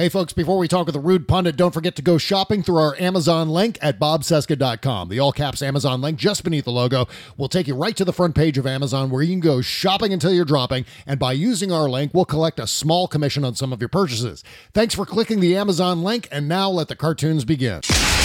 Hey, folks, before we talk with the rude pundit, don't forget to go shopping through our Amazon link at bobcesca.com. The all caps Amazon link just beneath the logo will take you right to the front page of Amazon where you can go shopping until you're dropping. And by using our link, we'll collect a small commission on some of your purchases. Thanks for clicking the Amazon link, and now let the cartoons begin.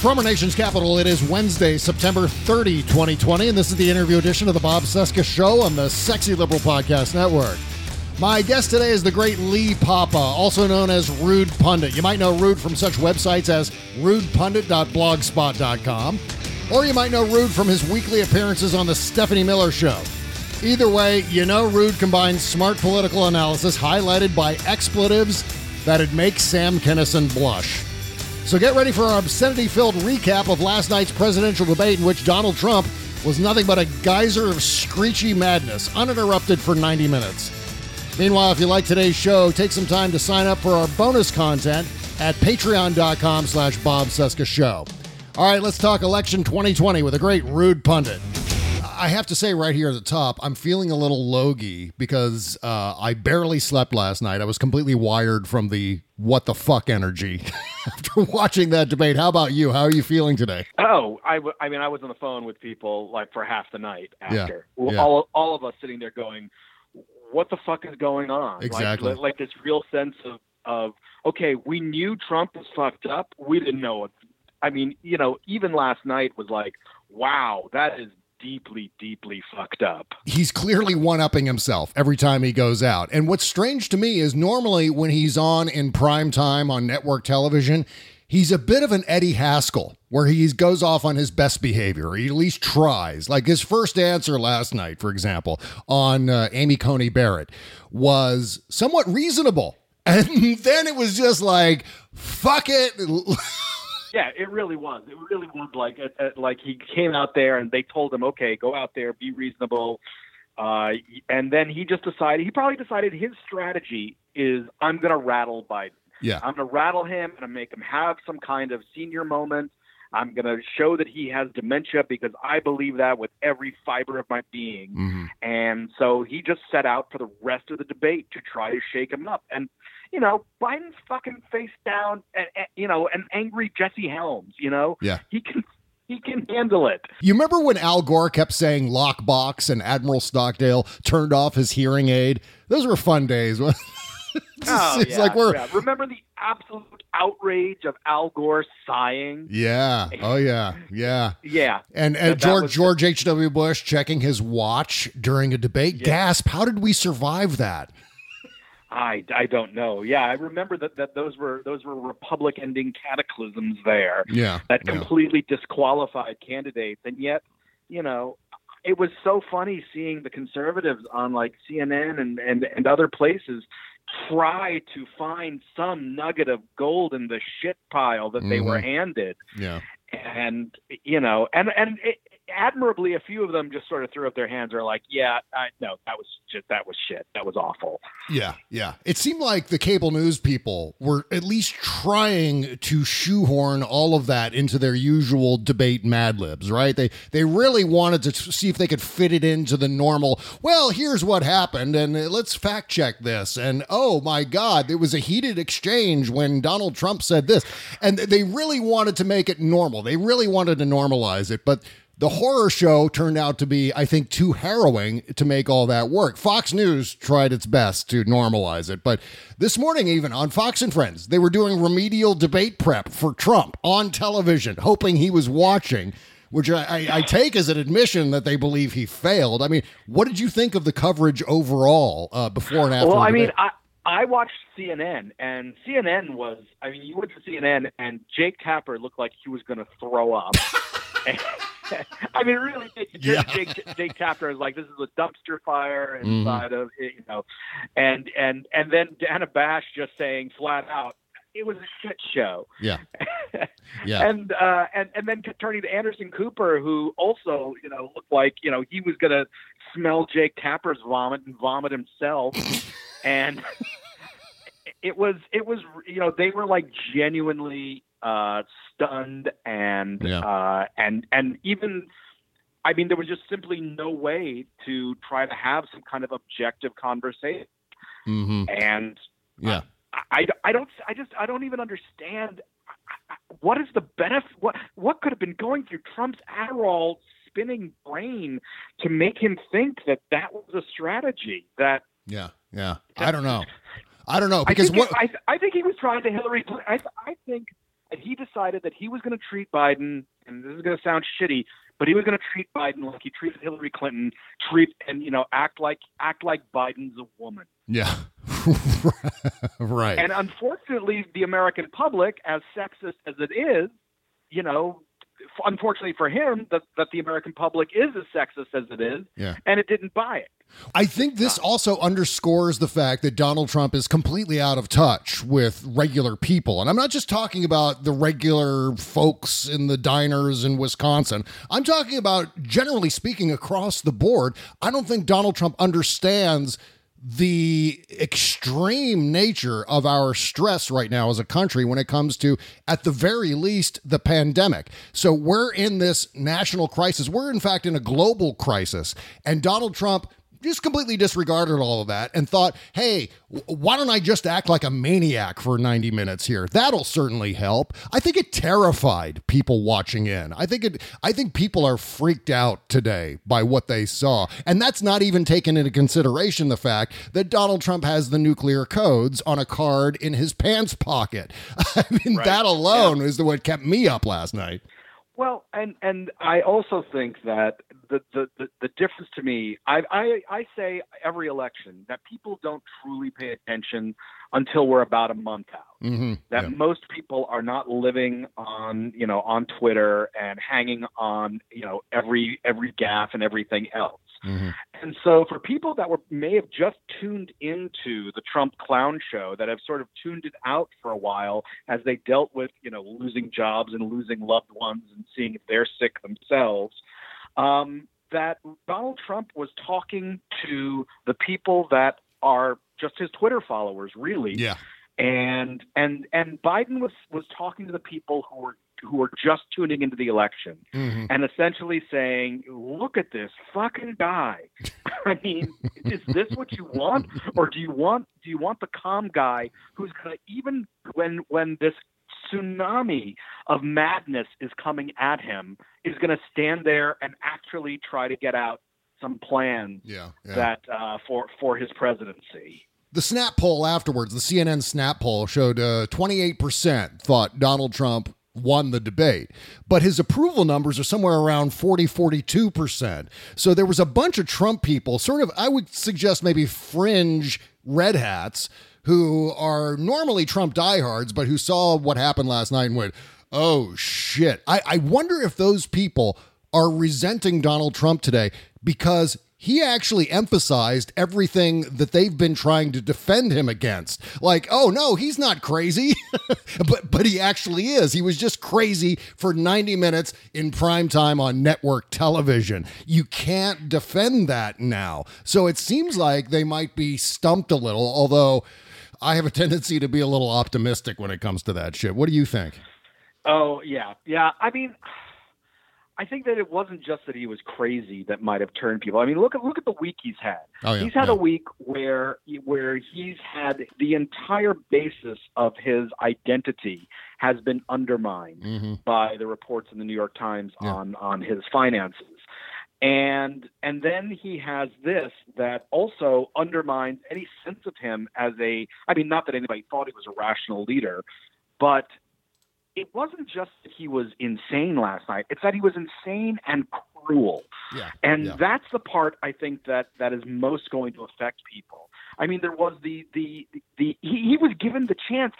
From our nation's capital, it is Wednesday, September 30, 2020, and this is the interview edition of the Bob Cesca Show on the Sexy Liberal Podcast Network. My guest today is the great Lee Papa, also known as Rude Pundit. You might know Rude from such websites as rudepundit.blogspot.com, or you might know Rude from his weekly appearances on The Stephanie Miller Show. Either way, you know Rude combines smart political analysis highlighted by expletives that'd make Sam Kinison blush. So get ready for our obscenity filled recap of last night's presidential debate in which Donald Trump was nothing but a geyser of screechy madness, uninterrupted for 90 minutes. Meanwhile, if you like today's show, take some time to sign up for our bonus content at patreon.com slash Bob Cesca Show. All right, let's talk election 2020 with a great rude pundit. I have to say right here at the top, I'm feeling a little logy because uh, I barely slept last night. I was completely wired from the what the fuck energy after watching that debate. How about you? How are you feeling today? Oh, I, w- I mean, I was on the phone with people like for half the night Yeah, after. yeah. All, all of us sitting there going, what the fuck is going on? Exactly. Like, like this real sense of, of, okay, we knew Trump was fucked up. We didn't know it. I mean, you know, even last night was like, wow, that is deeply, deeply fucked up. he's clearly one upping himself every time he goes out. And what's strange to me is normally when he's on in prime time on network television, he's a bit of an Eddie Haskell where he goes off on his best behavior. Or he at least tries. Like his first answer last night, for example, on uh, Amy Coney Barrett was somewhat reasonable. And then it was just like, fuck it. Yeah, it really was. It really was like uh, uh, like he came out there and they told him, okay, go out there, be reasonable, uh, and then he just decided. He probably decided his strategy is I'm going to rattle Biden. yeah. I'm going to rattle him and make him have some kind of senior moment. I'm going to show that he has dementia because I believe that with every fiber of my being. Mhm. And so he just set out for the rest of the debate to try to shake him up. And, you know, Biden's fucking face down, and, and, you know, an angry Jesse Helms, you know? Yeah. He can. He can handle it. You remember when Al Gore kept saying lockbox and Admiral Stockdale turned off his hearing aid? Those were fun days. it's Oh, yeah, like we're yeah. Remember the absolute outrage of Al Gore sighing? Yeah. Oh yeah. Yeah. Yeah. And and that George was- George H. W. Bush checking his watch during a debate. Yeah. Gasp! How did we survive that? I, I don't know. Yeah, I remember that, that those were those were republic ending cataclysms there Yeah. that yeah. completely disqualified candidates, and yet, you know, it was so funny seeing the conservatives on like CNN and and and other places try to find some nugget of gold in the shit pile that they were Mhm. handed Yeah. and you know and and it, admirably, a few of them just sort of threw up their hands. Are like, yeah, I, no, that was just that was shit. That was awful. Yeah, yeah. It seemed like the cable news people were at least trying to shoehorn all of that into their usual debate Mad Libs, right? They they really wanted to see if they could fit it into the normal. Well, here's what happened, and uh, let's fact check this. And oh my God, there was a heated exchange when Donald Trump said this, and they really wanted to make it normal. They really wanted to normalize it, but the horror show turned out to be, I think, too harrowing to make all that work. Fox News tried its best to normalize it, but this morning, even on Fox and Friends, they were doing remedial debate prep for Trump on television, hoping he was watching. Which I, I, I take as an admission that they believe he failed. I mean, what did you think of the coverage overall uh, before and after? Well, I mean. I I watched CNN, and CNN was. I mean, you went to CNN, and Jake Tapper looked like he was going to throw up. I mean, really, Jake, Yeah. Jake, Jake Tapper is like, this is a dumpster fire Mm-hmm. inside of it, you know, and and and then Dana Bash just saying flat out, it was a shit show. yeah, yeah. And uh, and and then turning to Anderson Cooper, who also you know looked like you know he was gonna smell Jake Tapper's vomit and vomit himself, and it was it was you know they were like genuinely uh, stunned and Yeah. uh, and and even. I mean, there was just simply no way to try to have some kind of objective conversation, hmm and Yeah. I, I don't I just I don't even understand I- I- what is the benefit what what could have been going through Trump's Adderall spinning brain to make him think that that was a strategy that Yeah. Yeah. I don't know. I don't know I because think what I, I think he was trying to Hillary I I think that he decided that he was going to treat Biden and this is going to sound shitty but he was going to treat Biden like he treated Hillary Clinton treat and you know act like act like Biden's a woman Yeah. right. And unfortunately, the American public, as sexist as it is, you know, unfortunately for him, that, that the American public is as sexist as it is, Yeah. and it didn't buy it. I think this uh, also underscores the fact that Donald Trump is completely out of touch with regular people. And I'm not just talking about the regular folks in the diners in Wisconsin. I'm talking about, generally speaking, across the board. I don't think Donald Trump understands the extreme nature of our stress right now as a country when it comes to, at the very least, the pandemic. So we're in this national crisis. We're, in fact, in a global crisis. And Donald Trump just completely disregarded all of that and thought, hey, why don't I just act like a maniac for 90 minutes here? That'll certainly help. I think it terrified people watching in. I think it I think people are freaked out today by what they saw. And that's not even taken into consideration the fact that Donald Trump has the nuclear codes on a card in his pants pocket. I mean, that alone is the what kept me up last night. Well, and and I also think that the the, the, the difference to me, I, I I say every election that people don't truly pay attention until we're about a month out. Mm-hmm. that most people are not living on you know on Twitter and hanging on you know every every gaff and everything else. Mhm. And so for people that were may have just tuned into the Trump clown show that have sort of tuned it out for a while as they dealt with you know losing jobs and losing loved ones and seeing if they're sick themselves um, that Donald Trump was talking to the people that are just his Twitter followers really Yeah. And and and Biden was was talking to the people who were who were just tuning into the election Mhm. and essentially saying, "Look at this fucking guy. I mean, is this what you want, or do you want do you want the calm guy who's going to even when when this tsunami of madness is coming at him is going to stand there and actually try to get out some plans Yeah. yeah. that uh, for for his presidency." The snap poll afterwards, the CNN snap poll showed uh, 28% thought Donald Trump won the debate, but his approval numbers are somewhere around 40, 42%. So there was a bunch of Trump people, sort of, I would suggest maybe fringe red hats, who are normally Trump diehards, but who saw what happened last night and went, oh shit. I, I wonder if those people are resenting Donald Trump today because he actually emphasized everything that they've been trying to defend him against. Like, oh no, he's not crazy. but but he actually is. He was just crazy for 90 minutes in prime time on network television. You can't defend that now. So it seems like they might be stumped a little, although I have a tendency to be a little optimistic when it comes to that shit. What do you think? Oh, yeah. Yeah, I mean I think that it wasn't just that he was crazy that might have turned people. I mean, look at look at the week he's had. Oh, yeah, he's had yeah. a week where where he's had the entire basis of his identity has been undermined Mm-hmm. by the reports in the New York Times Yeah. on on his finances. And and then he has this that also undermines any sense of him as a I mean not that anybody thought he was a rational leader, but it wasn't just that he was insane last night. It's that he was insane and cruel. Yeah. And yeah. that's the part I think that that is most going to affect people. I mean, there was the the the he, he was given the chance.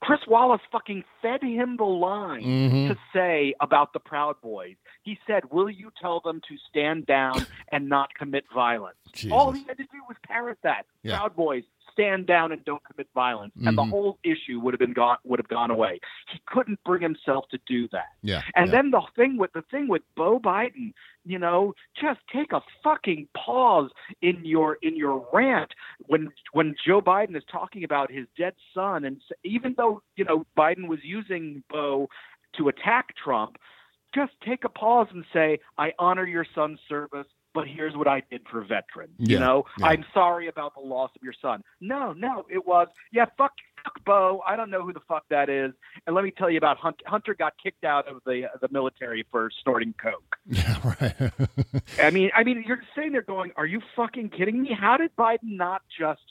Chris Wallace fucking fed him the line Mhm. to say about the Proud Boys. He said, "Will you tell them to stand down and not commit violence?" Jesus. All he had to do was parrot that. Yeah. Proud Boys, stand down and don't commit violence, and the Mhm. whole issue would have been gone would have gone away. He couldn't bring himself to do that. Yeah. And yeah. then the thing with the thing with Bo Biden, you know, just take a fucking pause in your in your rant when when Joe Biden is talking about his dead son, and even though you know Biden was using Bo to attack Trump, just take a pause and say, "I honor your son's service." But here's what I did for veterans. Yeah, You know, yeah. I'm sorry about the loss of your son. No, no, it was yeah, fuck, fuck Bo. I don't know who the fuck that is. And let me tell you about Hunter. Hunter got kicked out of the the military for snorting coke. Yeah, right. I mean, I mean, you're sitting there going, "Are you fucking kidding me? How did Biden not just?"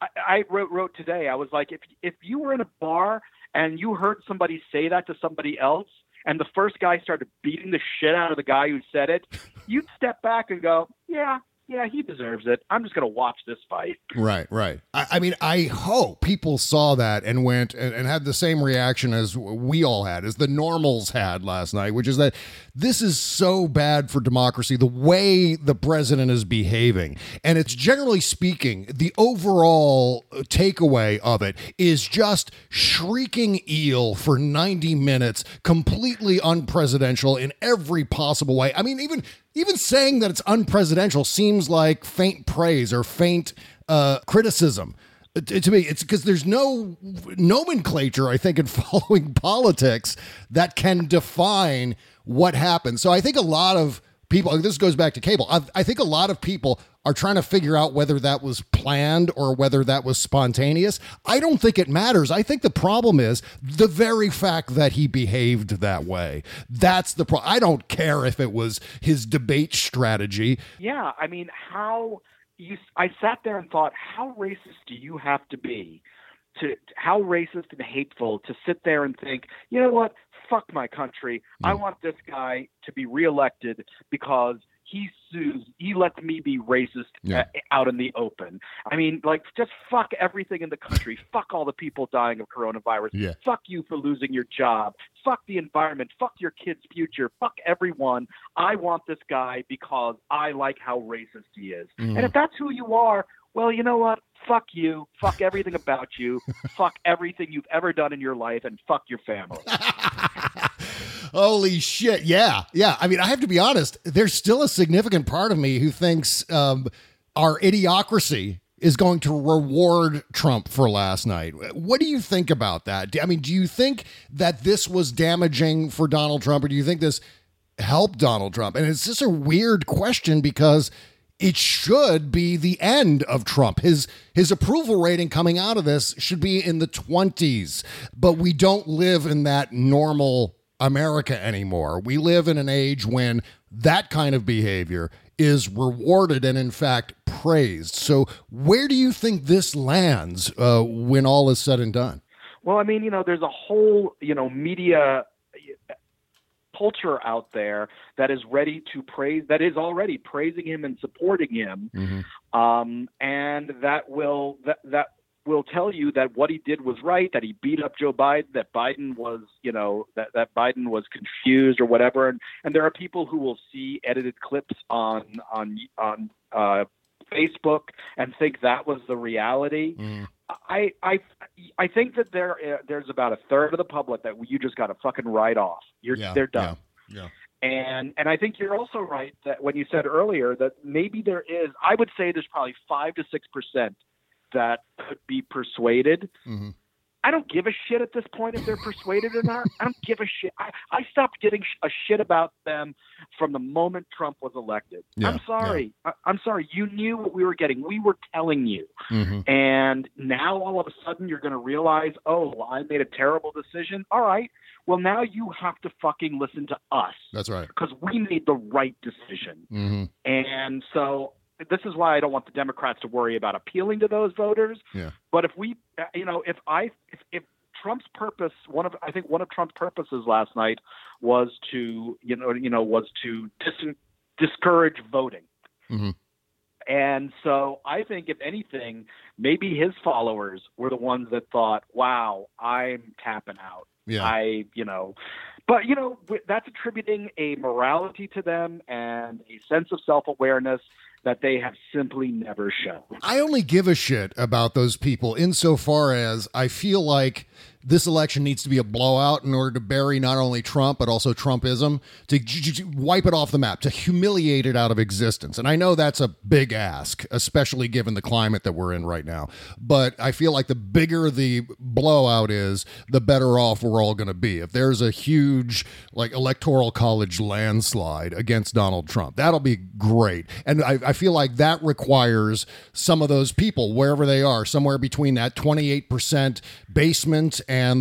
I, I wrote wrote today. I was like, if if you were in a bar and you heard somebody say that to somebody else, and the first guy started beating the shit out of the guy who said it, you'd step back and go, "Yeah, yeah, he deserves it. I'm just gonna watch this fight." Right, right. I, I mean, I hope people saw that and went and, and had the same reaction as we all had, as the normals had last night, which is that this is so bad for democracy, the way the president is behaving. And it's generally speaking, the overall takeaway of it is just shrieking eel for 90 minutes, completely unpresidential in every possible way. I mean, even even saying that it's unpresidential seems like faint praise or faint uh, criticism. To to me, it's because there's no nomenclature, I think, in following politics that can define what happened. So I think a lot of people, this goes back to cable, I, I think a lot of people are trying to figure out whether that was planned or whether that was spontaneous. I don't think it matters. I think the problem is the very fact that he behaved that way. That's the problem. I don't care if it was his debate strategy. Yeah, I mean, how you? I sat there and thought, how racist do you have to be to how racist and hateful to sit there and think, you know what? Fuck my country. I want this guy to be reelected because he sues. He lets me be racist Yeah. uh, out in the open. I mean, like, just fuck everything in the country. fuck all the people dying of coronavirus. Yeah. Fuck you for losing your job. Fuck the environment. Fuck your kids' future. Fuck everyone. I want this guy because I like how racist he is. Mm-hmm. And if that's who you are, well, you know what? Fuck you. Fuck everything about you. fuck everything you've ever done in your life, and fuck your family. Holy shit. Yeah. Yeah. I mean, I have to be honest, there's still a significant part of me who thinks um, our idiocracy is going to reward Trump for last night. What do you think about that? I mean, do you think that this was damaging for Donald Trump or do you think this helped Donald Trump? And it's just a weird question because it should be the end of Trump. His his approval rating coming out of this should be in the 20s, but we don't live in that normal America anymore. We live in an age when that kind of behavior is rewarded and in fact praised. So where do you think this lands uh, when all is said and done? Well, I mean, you know, there's a whole, you know, media culture out there that is ready to praise, that is already praising him and supporting him, um, and that will that that will tell you that what he did was right, that he beat up Joe Biden, that Biden was, you know, that, that Biden was confused or whatever. And, and there are people who will see edited clips on on on uh, Facebook and think that was the reality. Mm. I I I think that there uh, there's about a third of the public that you just got to fucking write off. You're Yeah, they're done. Yeah. And and I think you're also right that when you said earlier that maybe there is, I would say there's probably five to six percent that could be persuaded. hmm I don't give a shit at this point if they're persuaded or not. I don't give a shit. I, I stopped getting a shit about them from the moment Trump was elected. Yeah, I'm sorry. I, I'm sorry. You knew what we were getting. We were telling you. hmm And now all of a sudden you're going to realize, oh, well, I made a terrible decision. All right. Well, now you have to fucking listen to us That's right. because we made the right decision. hmm And so this is why I don't want the Democrats to worry about appealing to those voters. Yeah. But if we, you know, if I, if, if Trump's purpose, one of, I think one of Trump's purposes last night was to, you know, you know, was to dis- discourage voting. Mhm. And so I think, if anything, maybe his followers were the ones that thought, "Wow, I'm tapping out." Yeah. I, you know, but you know, that's attributing a morality to them and a sense of self-awareness that they have simply never shown. I only give a shit about those people insofar as I feel like this election needs to be a blowout in order to bury not only Trump, but also Trumpism, to j- j- wipe it off the map, to humiliate it out of existence. And I know that's a big ask, especially given the climate that we're in right now. But I feel like the bigger the blowout is, the better off we're all going to be. If there's a huge, like, electoral college landslide against Donald Trump, that'll be great. And I, I feel like that requires some of those people, wherever they are, somewhere between that 28% basement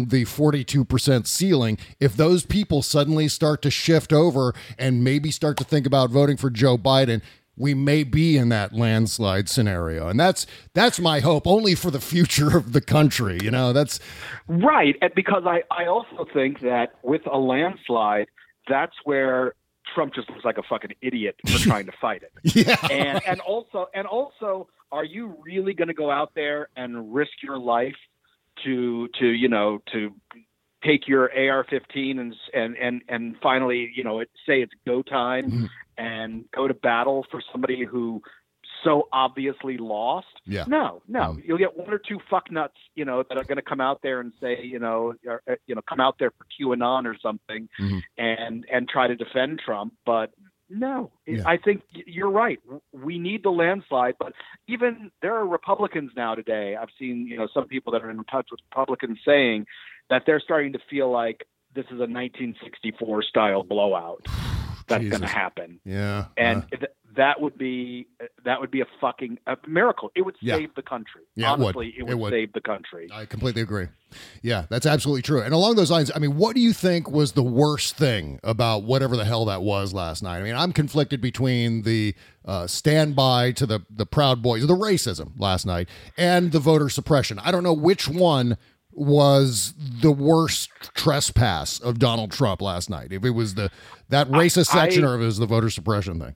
the 42% ceiling, if those people suddenly start to shift over and maybe start to think about voting for Joe Biden, we may be in that landslide scenario. And that's that's my hope only for the future of the country, you know. That's Right, and because I, I also think that with a landslide, that's where Trump just looks like a fucking idiot for trying to fight it. yeah. and and also and also are you really going to go out there and risk your life to to you know to take your AR-15 and and and and finally you know it, say it's go time Mhm. and go to battle for somebody who so obviously lost Yeah. no no Mm. you'll get one or two fuck nuts you know that are going to come out there and say you know or, uh, you know come out there for QAnon or something Mhm. and and try to defend Trump but no, Yeah. I think you're right. We need the landslide, but even there are Republicans now today. I've seen you know some people that are in touch with Republicans saying that they're starting to feel like this is a 1964 style blowout that's going to happen, Yeah. and Uh, th- that would be that would be a fucking a miracle. It would Yeah. save the country. Yeah, it would. Honestly, It would, would. save the country. I completely agree. Yeah, that's absolutely true. And along those lines, I mean, what do you think was the worst thing about whatever the hell that was last night? I mean, I'm conflicted between the uh, standby to the the Proud Boys, the racism last night, and the voter suppression. I don't know which one was the worst trespass of Donald Trump last night. If it was the that racist I- section or if it was the voter suppression thing.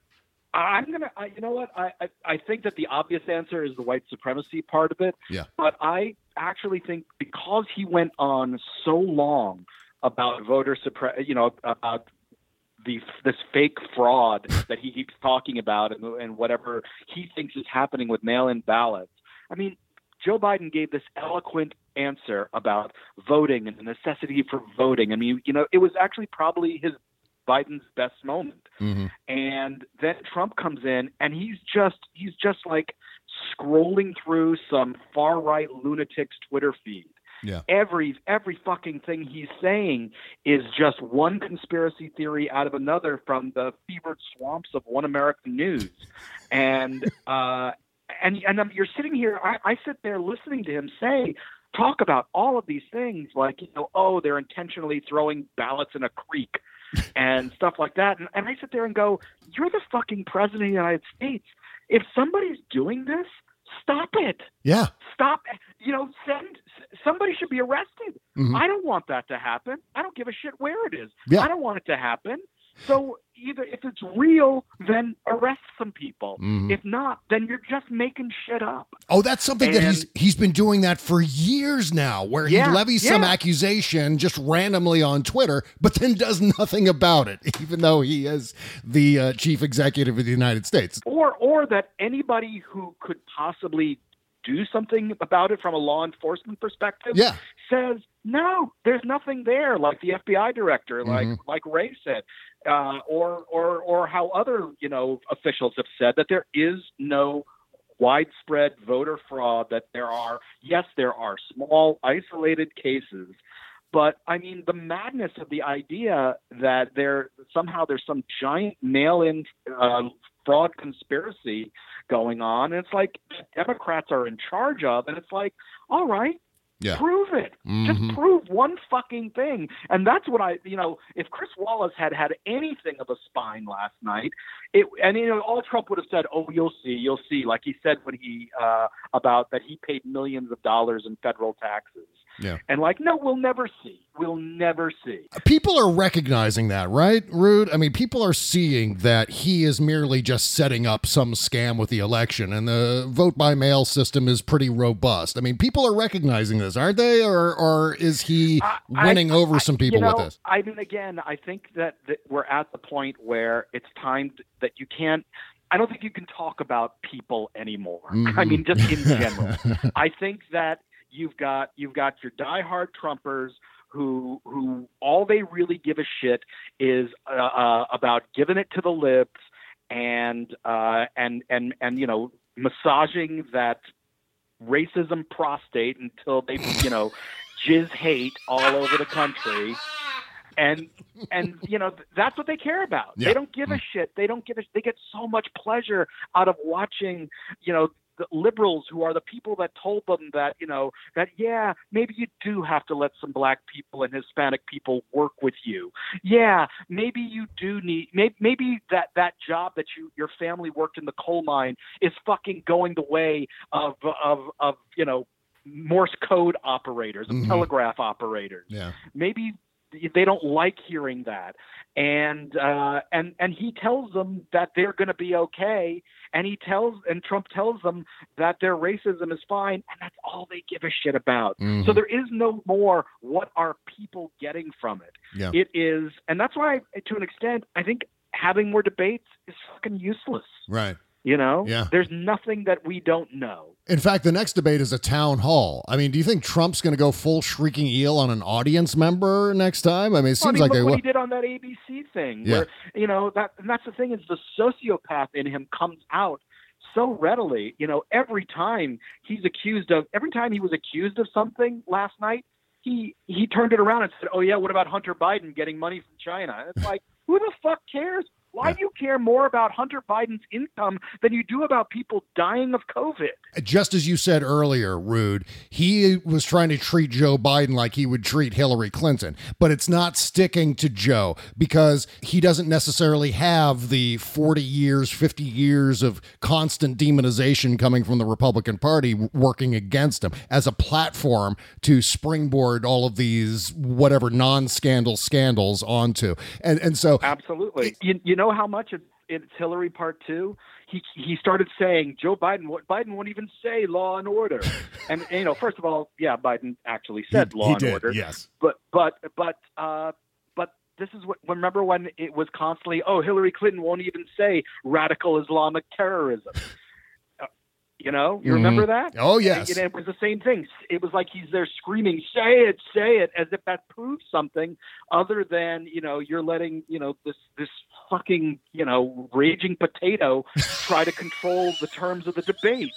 I'm gonna. I, you know what? I, I I think that the obvious answer is the white supremacy part of it. Yeah. But I actually think because he went on so long about voter suppress, you know, about the this fake fraud that he keeps talking about and and whatever he thinks is happening with mail-in ballots. I mean, Joe Biden gave this eloquent answer about voting and the necessity for voting. I mean, you know, it was actually probably his Biden's best moment Mhm. and then Trump comes in and he's just he's just like scrolling through some far right lunatic's Twitter feed. Yeah. Every every fucking thing he's saying is just one conspiracy theory out of another from the fevered swamps of one American news. And uh and and um, you're sitting here I, I sit there listening to him say talk about all of these things like you know oh they're intentionally throwing ballots in a creek and stuff like that. And, and I sit there and go, You're the fucking president of the United States. If somebody's doing this, stop it. Yeah. Stop. You know, send somebody should be arrested. Mhm. I don't want that to happen. I don't give a shit where it is. Yeah. I don't want it to happen. So either if it's real, then arrest some people. Mhm. If not, then you're just making shit up. Oh, that's something that he's he's been doing that for years now, where Yeah, he levies some yeah. accusation just randomly on Twitter, but then does nothing about it, even though he is the uh, chief executive of the United States. Or or that anybody who could possibly do something about it from a law enforcement perspective Yeah. says no there's nothing there like the fbi director like Mhm. like Wray said uh, or or or how other you know officials have said that there is no widespread voter fraud that there are yes there are small isolated cases but I mean, the madness of the idea that there somehow there's some giant mail-in uh, fraud conspiracy going on, and it's like Democrats are in charge of, and it's like, all right, Yeah. prove it. Mhm. Just prove one fucking thing, and that's what I, you know, if Chris Wallace had had anything of a spine last night, it, and you know, all Trump would have said, oh, you'll see, you'll see, like he said when he uh, about that he paid millions of dollars in federal taxes. Yeah. And like, no, we'll never see. We'll never see. People are recognizing that, right, Rude? I mean, people are seeing that he is merely just setting up some scam with the election, and the vote by mail system is pretty robust. I mean, people are recognizing this, aren't they? Or, or is he I- I- winning over I- some people you know, with this? I mean, again, I think that, that we're at the point where it's time that you can't. I don't think you can talk about people anymore. I Mhm. mean, just in general. I think that you've got you've got your diehard Trumpers who who all they really give a shit is uh, uh, about giving it to the libs and uh, and and and you know massaging that racism prostate until they you know jizz hate all over the country. And and you know that's what they care about. Yeah. they don't give a shit. They don't give a they get so much pleasure out of watching you know the liberals who are the people that told them that you know that yeah maybe you do have to let some black people and hispanic people work with you yeah maybe you do need maybe, maybe that that job that you your family worked in the coal mine is fucking going the way of of of you know morse code operators Mhm. telegraph operators Yeah. maybe they don't like hearing that and uh and and he tells them that they're going to be okay and he tells and Trump tells them that their racism is fine and that's all they give a shit about Mhm. so there is no more what are people getting from it Yeah. it is and that's why to an extent i think having more debates is fucking useless Right. You know Yeah. there's nothing that we don't know In fact, the next debate is a town hall. I mean, do you think Trump's going to go full shrieking eel on an audience member next time? I mean, it Well, I seems mean, like they what will. he did on that ABC thing, Yeah. where you know that, and that's the thing is the sociopath in him comes out so readily. You know, every time he's accused of, every time he was accused of something last night, he he turned it around and said, "Oh yeah, what about Hunter Biden getting money from China?" It's like, who the fuck cares? Why do you care more about Hunter Biden's income than you do about people dying of COVID? Just as you said earlier, Rude, he was trying to treat Joe Biden like he would treat Hillary Clinton, but it's not sticking to Joe because he doesn't necessarily have the 40 years, 50 years of constant demonization coming from the Republican Party working against him as a platform to springboard all of these whatever non-scandal scandals onto. And and so Absolutely. You, you know how much it's, it's Hillary Part Two. He he started saying Joe Biden. What Biden won't even say law and order. and you know, first of all, yeah, Biden actually said law he and did, order. yes. But but but uh, but this is what. Remember when it was constantly, oh, Hillary Clinton won't even say radical Islamic terrorism. You know, you mm-hmm. remember that? Oh, yes. And it was the same thing. It was like he's there screaming, "Say it, say it," as if that proves something other than you know you're letting you know this this fucking you know raging potato try to control the terms of the debate.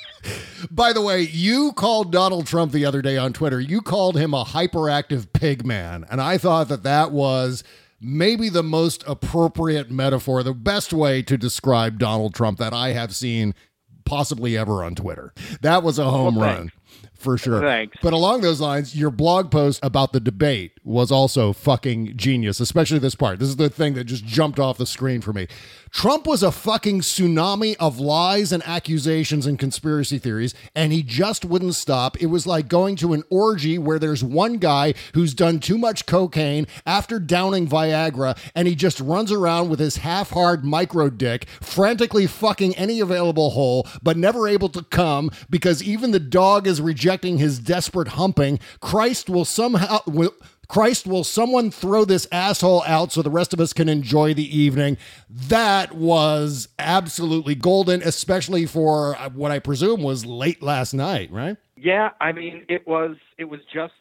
By the way, you called Donald Trump the other day on Twitter. You called him a hyperactive pig man. And I thought that that was maybe the most appropriate metaphor, the best way to describe Donald Trump that I have seen possibly ever on Twitter. That was a home run. For sure. Thanks. But along those lines, your blog post about the debate was also fucking genius, especially this part. This is the thing that just jumped off the screen for me. Trump was a fucking tsunami of lies and accusations and conspiracy theories, and he just wouldn't stop. It was like going to an orgy where there's one guy who's done too much cocaine after downing Viagra, and he just runs around with his half hard micro dick, frantically fucking any available hole, but never able to come because even the dog is rejecting his desperate humping. Christ will somehow. Will, Christ, will someone throw this asshole out so the rest of us can enjoy the evening? That was absolutely golden, especially for what I presume was late last night, right? Yeah, I mean, it was it was just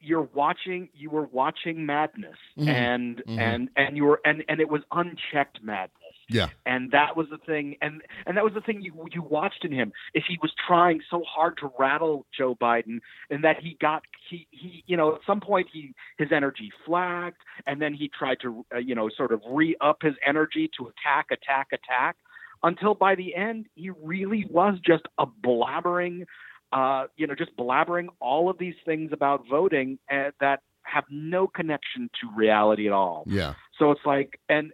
you're watching you were watching madness Mhm. and Mhm. and and you were and and it was unchecked madness Yeah. and that was the thing and and that was the thing you you watched in him is he was trying so hard to rattle Joe Biden and that he got he he you know at some point he his energy flagged and then he tried to uh, you know sort of re up his energy to attack attack attack until by the end he really was just a blabbering uh you know just blabbering all of these things about voting uh, that have no connection to reality at all Yeah. so it's like, and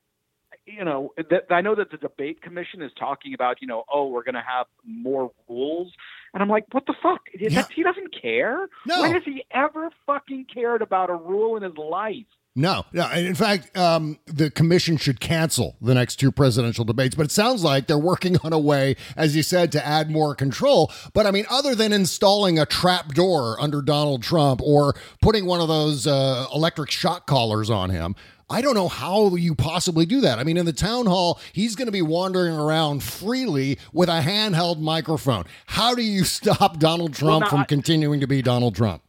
you know, th- I know that the debate commission is talking about, you know, oh, we're going to have more rules, and I'm like, what the fuck? He- Yeah. He doesn't care. No. When has he ever fucking cared about a rule in his life? No, no. In fact, um, the commission should cancel the next two presidential debates. But it sounds like they're working on a way, as you said, to add more control. But I mean, other than installing a trap door under Donald Trump or putting one of those uh, electric shock collars on him, I don't know how you possibly do that. I mean, in the town hall, he's going to be wandering around freely with a handheld microphone. How do you stop Donald Trump now from I- continuing to be Donald Trump?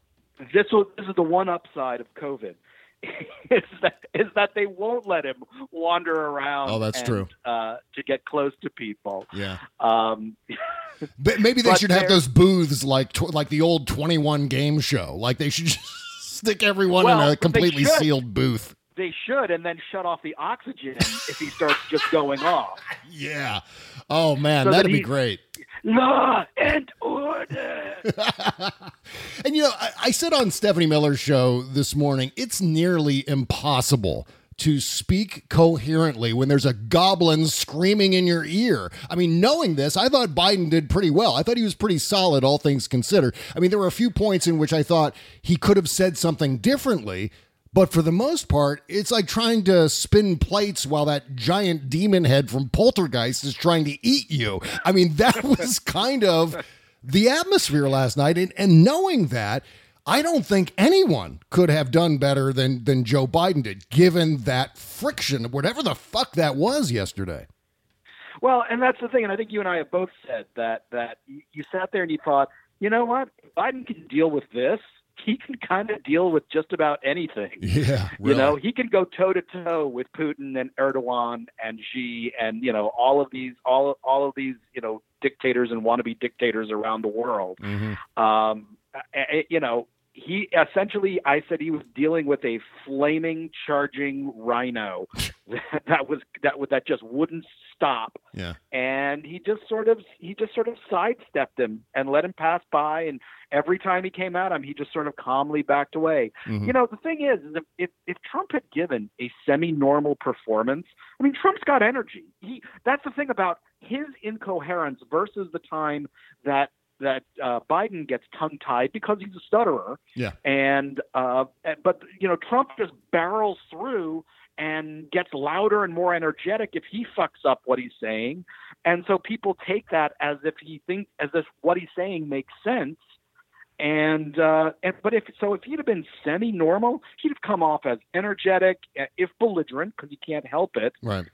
This was, this is the one upside of COVID. is that is that they won't let him wander around. Oh, that's and, true. Uh, to get close to people. Yeah. Um, But maybe they But should have those booths like tw- like the old 21 game show. Like they should just stick everyone Well, in a completely sealed booth. They should, and then shut off the oxygen if he starts just going off. Yeah. Oh man, So that that'd be great. Law and order. And you know, I, I said on Stephanie Miller's show this morning, it's nearly impossible to speak coherently when there's a goblin screaming in your ear. I mean, knowing this, I thought Biden did pretty well. I thought he was pretty solid, all things considered. I mean, there were a few points in which I thought he could have said something differently. But for the most part, it's like trying to spin plates while that giant demon head from Poltergeist is trying to eat you. I mean, that was kind of the atmosphere last night. And, and knowing that, I don't think anyone could have done better than, than Joe Biden did, given that friction, whatever the fuck that was yesterday. Well, and that's the thing, and I think you and I have both said that that you you sat there and you thought, you know what, Biden can deal with this. He can kind of deal with just about anything. Yeah. You know, he can go toe to toe with Putin and Erdogan and Xi and you know all of these all all of these you know dictators and wannabe dictators around the world. Um, eh, you know, he essentially, I said he was dealing with a flaming, charging rhino that, that was that that just wouldn't stop Yeah. and he just sort of he just sort of sidestepped him and let him pass by and every time he came at him he just sort of calmly backed away Mhm. you know the thing is, is if, if if trump had given a semi-normal performance i mean trump's got energy he that's the thing about his incoherence versus the time that that uh, Biden gets tongue-tied because he's a stutterer, Yeah. and uh, but you know Trump just barrels through and gets louder and more energetic if he fucks up what he's saying, and so people take that as if he thinks as if what he's saying makes sense. And, uh, and but if so, if he'd have been semi-normal, he'd have come off as energetic, uh, if belligerent, because he can't help it Right.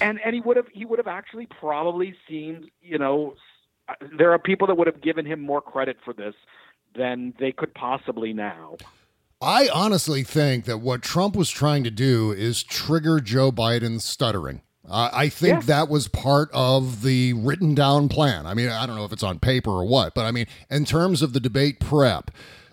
and and he would have he would have actually probably seemed you know there are people that would have given him more credit for this than they could possibly now. I honestly think that what Trump was trying to do is trigger Joe Biden's stuttering. Uh, I think Yeah. that was part of the written down plan. I mean, I don't know if it's on paper or what, but I mean, in terms of the debate prep,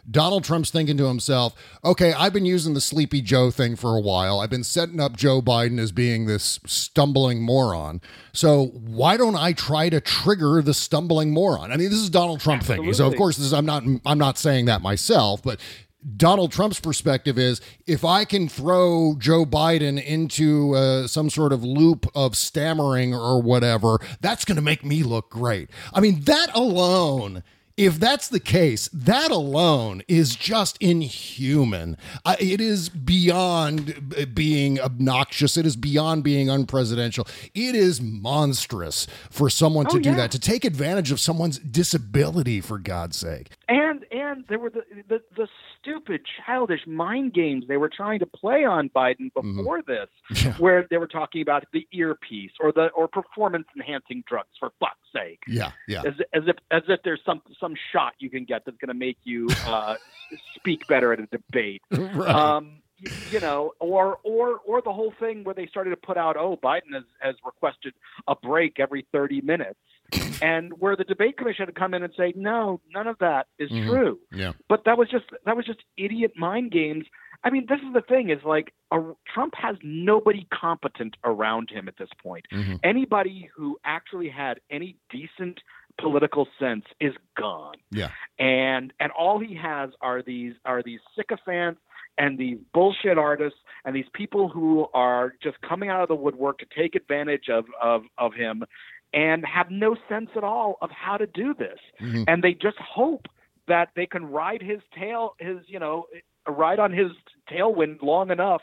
Donald Trump's thinking to himself, okay, I've been using the Sleepy Joe thing for a while. I've been setting up Joe Biden as being this stumbling moron. So why don't I try to trigger the stumbling moron? I mean, this is Donald Trump thinking. So of course, this is, I'm not I'm not saying that myself, but Donald Trump's perspective is if I can throw Joe Biden into uh, some sort of loop of stammering or whatever, that's going to make me look great. I mean, that alone if that's the case, that alone is just inhuman. Uh, it is beyond being obnoxious. It is beyond being unpresidential. It is monstrous for someone Oh, to do yeah. that, to take advantage of someone's disability, for God's sake. And and there were the, the the stupid childish mind games they were trying to play on Biden before this, where they were talking about the earpiece or the or performance enhancing drugs for fuck's sake. Yeah, yeah. As, as if as if there's some some shot you can get that's going to make you uh, speak better at a debate. Right. Um, you know, or or or the whole thing where they started to put out, oh, Biden has, has requested a break every 30 minutes, and where the debate commission had to come in and say, no, none of that is Mhm. true. Yeah. But that was just that was just idiot mind games. I mean, this is the thing: is like a, Trump has nobody competent around him at this point. Mhm. Anybody who actually had any decent political sense is gone Yeah. and and all he has are these are these sycophants and these bullshit artists and these people who are just coming out of the woodwork to take advantage of of of him and have no sense at all of how to do this Mhm. and they just hope that they can ride his tail his you know ride on his tailwind long enough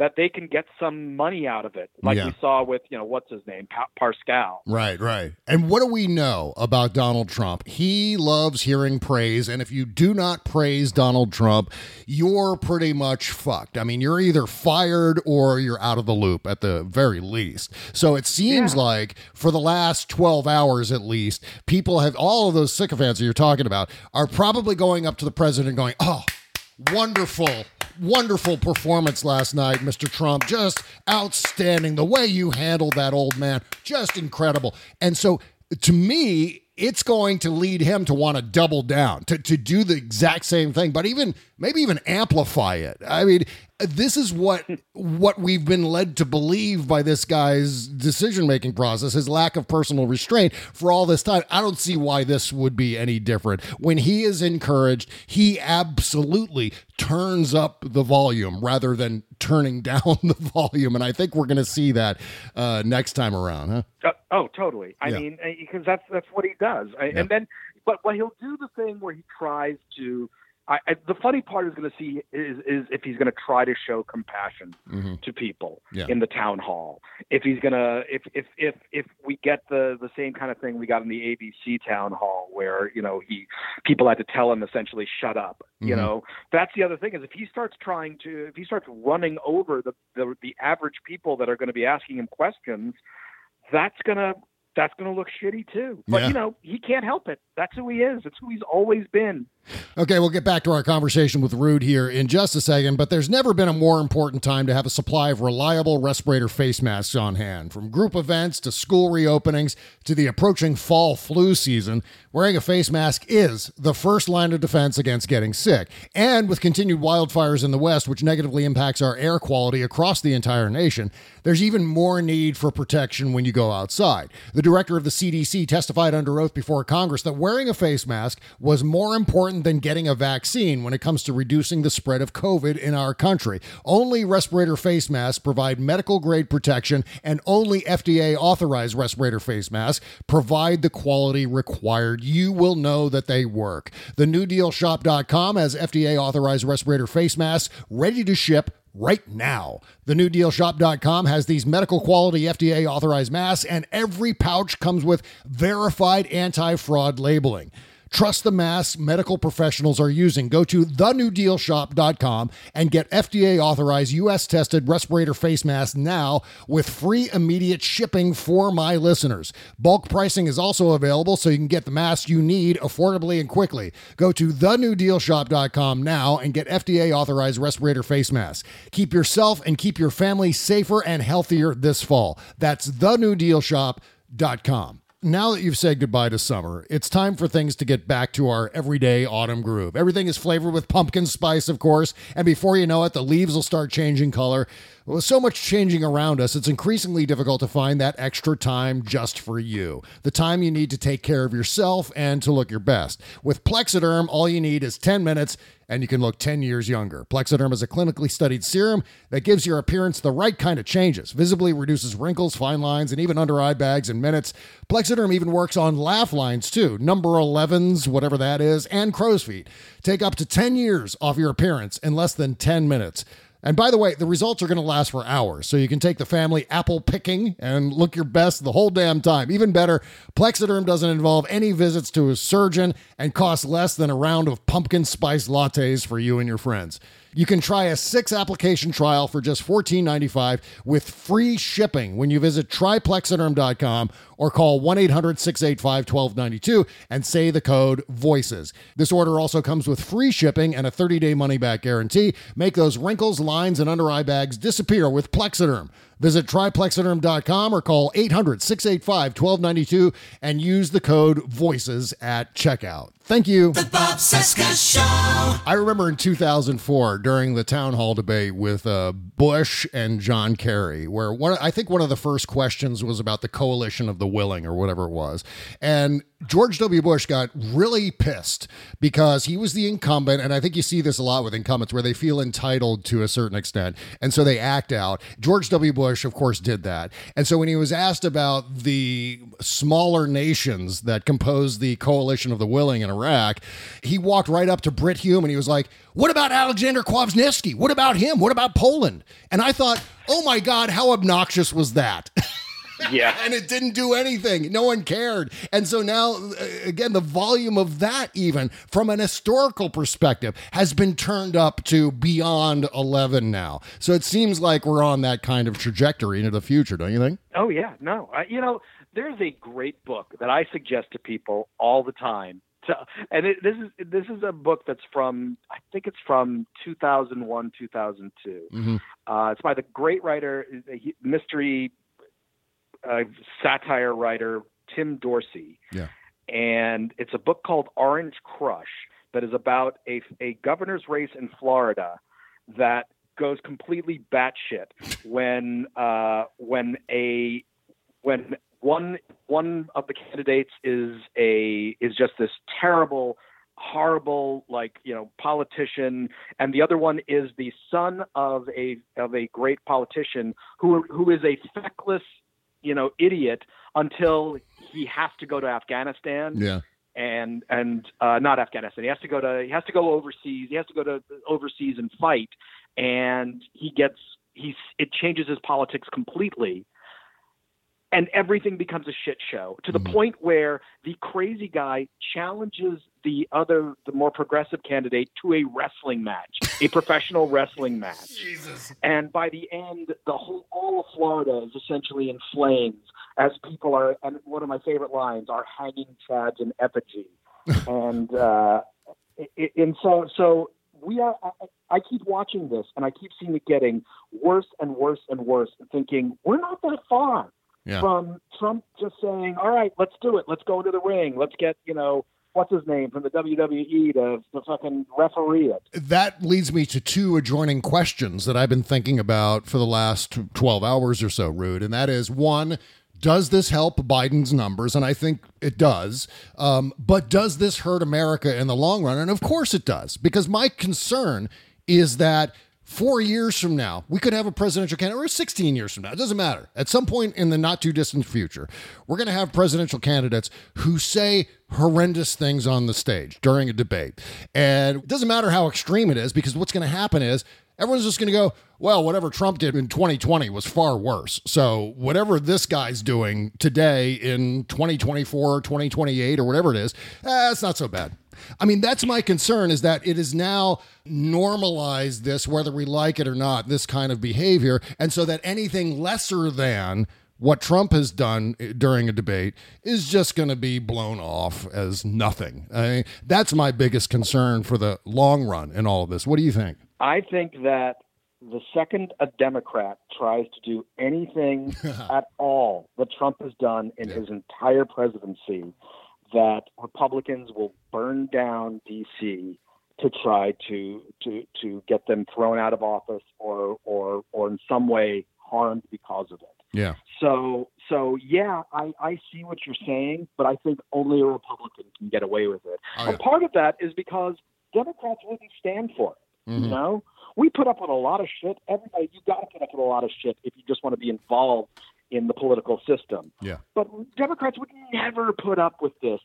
that they can get some money out of it like Yeah. we saw with you know what's his name pa- Parscale Right, right. And what do we know about Donald Trump? He loves hearing praise. And if you do not praise Donald Trump, you're pretty much fucked. I mean, you're either fired or you're out of the loop at the very least. So it seems Yeah. like for the last 12 hours at least, people have, all of those sycophants that you're talking about, are probably going up to the president going, oh, wonderful, wonderful performance last night, Mr. Trump. Just outstanding. The way you handled that old man, just incredible. And so, to me, it's going to lead him to want to double down, to, to do the exact same thing, but even maybe even amplify it. I mean, this is what what we've been led to believe by this guy's decision making process, his lack of personal restraint for all this time. I don't see why this would be any different. When he is encouraged, he absolutely turns up the volume rather than turning down the volume, and I think we're going to see that uh, next time around, huh? Uh, oh, totally. I Yeah. mean, uh, because that's that's what he does. I, Yeah. And then, but but he'll do the thing where he tries to. I, I, the funny part is going to see is is if he's going to try to show compassion Mhm. to people Yeah. in the town hall. If he's going to if if if if we get the the same kind of thing we got in the ABC town hall where you know he people had to tell him essentially shut up. You Mhm. know that's the other thing is if he starts trying to if he starts running over the the, the average people that are going to be asking him questions that's gonna that's gonna look shitty too. But Yeah. you know, he can't help it. That's who he is. It's who he's always been. Okay, we'll get back to our conversation with Rude here in just a second, but there's never been a more important time to have a supply of reliable respirator face masks on hand. From group events to school reopenings to the approaching fall flu season, wearing a face mask is the first line of defense against getting sick. And with continued wildfires in the West, which negatively impacts our air quality across the entire nation, there's even more need for protection when you go outside. The director of the CDC testified under oath before Congress that wearing a face mask was more important than getting a vaccine when it comes to reducing the spread of COVID in our country. Only respirator face masks provide medical grade protection, and only FDA authorized respirator face masks provide the quality required. You will know that they work. The NewDealShop.com has FDA authorized respirator face masks ready to ship right now. The newdealshop.com has these medical quality FDA authorized masks, and every pouch comes with verified anti fraud labeling. Trust the masks medical professionals are using. Go to thenewdealshop.com and get FDA authorized US tested respirator face masks now with free immediate shipping for my listeners. Bulk pricing is also available so you can get the masks you need affordably and quickly. Go to thenewdealshop.com now and get FDA authorized respirator face masks. Keep yourself and keep your family safer and healthier this fall. That's thenewdealshop.com. now that you've said goodbye to summer, it's time for things to get back to our everyday autumn groove. Everything is flavored with pumpkin spice, of course, and before you know it, the leaves will start changing color. With so much changing around us, it's increasingly difficult to find that extra time just for you. The time you need to take care of yourself and to look your best. With Plexiderm, all you need is 10 minutes and you can look 10 years younger. Plexiderm is a clinically studied serum that gives your appearance the right kind of changes, visibly reduces wrinkles, fine lines, and even under eye bags in minutes. Plexiderm even works on laugh lines too, number 11s, whatever that is, and crow's feet. Take up to 10 years off your appearance in less than 10 minutes. And by the way, the results are going to last for hours, so you can take the family apple picking and look your best the whole damn time. Even better, Plexiderm doesn't involve any visits to a surgeon and costs less than a round of pumpkin spice lattes for you and your friends. You can try a six application trial for just $14.95 with free shipping when you visit tryplexiderm.com or call 1 800 685 1292 and say the code VOICES. This order also comes with free shipping and a 30 day money back guarantee. Make those wrinkles, lines, and under eye bags disappear with Plexiderm. Visit tryplexiderm.com or call 800 685 1292 and use the code VOICES at checkout. Thank you. The Bob Cesca Show. I remember in 2004 during the town hall debate with uh, Bush and John Kerry, where one, I think one of the first questions was about the coalition of the willing or whatever it was. And George W. Bush got really pissed because he was the incumbent. And I think you see this a lot with incumbents where they feel entitled to a certain extent. And so they act out. George W. Bush, of course, did that. And so when he was asked about the smaller nations that compose the coalition of the willing in Iraq, he walked right up to Brit Hume and he was like, What about Alexander Kwasniewski? What about him? What about Poland? And I thought, Oh my God, how obnoxious was that? Yeah. and it didn't do anything. No one cared. And so now, uh, again, the volume of that, even from an historical perspective, has been turned up to beyond 11 now. So it seems like we're on that kind of trajectory into the future, don't you think? Oh yeah, no. I, you know, there's a great book that I suggest to people all the time. To, and it, this is this is a book that's from I think it's from 2001 2002. Mm-hmm. Uh, it's by the great writer, he- mystery uh, satire writer Tim Dorsey. Yeah. And it's a book called Orange Crush that is about a, a governor's race in Florida that goes completely batshit when uh, when a when one one of the candidates is a is just this terrible horrible like you know politician and the other one is the son of a of a great politician who who is a feckless you know idiot until he has to go to Afghanistan Yeah. and and uh, not Afghanistan. He has to go to he has to go overseas. He has to go to overseas and fight, and he gets he's it changes his politics completely, and everything becomes a shit show to the point where the crazy guy challenges the other the more progressive candidate to a wrestling match, a professional wrestling match. Jesus. And by the end, the whole all of Florida is essentially in flames as people are. And one of my favorite lines are hanging chads in effigy. and uh, and so so we are. I, I keep watching this, and I keep seeing it getting worse and worse and worse. And thinking we're not that far Yeah. from Trump just saying, "All right, let's do it. Let's go into the ring. Let's get you know." What's his name from the WWE to, the fucking referee it? That leads me to two adjoining questions that I've been thinking about for the last 12 hours or so, Rude. And that is one, does this help Biden's numbers? And I think it does. Um, but does this hurt America in the long run? And of course it does, because my concern is that four years from now, we could have a presidential candidate, or 16 years from now, it doesn't matter. At some point in the not too distant future, we're going to have presidential candidates who say horrendous things on the stage during a debate. And it doesn't matter how extreme it is, because what's going to happen is everyone's just going to go, well, whatever Trump did in 2020 was far worse. So whatever this guy's doing today in 2024, 2028, or whatever it is, eh, it's not so bad. I mean, that's my concern is that it is now normalized this, whether we like it or not, this kind of behavior. And so that anything lesser than what Trump has done during a debate is just going to be blown off as nothing. I mean, that's my biggest concern for the long run in all of this. What do you think? I think that the second a Democrat tries to do anything at all that Trump has done in his entire presidency, that Republicans will burn down D.C. to try to to to get them thrown out of office or or or in some way harmed because of it. Yeah. So so yeah, I, I see what you're saying, but I think only a Republican can get away with it. Oh, And part of that is because Democrats wouldn't stand for it. Mhm. You know, we put up with a lot of shit. Everybody, you got to put up with a lot of shit if you just want to be involved in the political system. Yeah. But Democrats would never put up with this.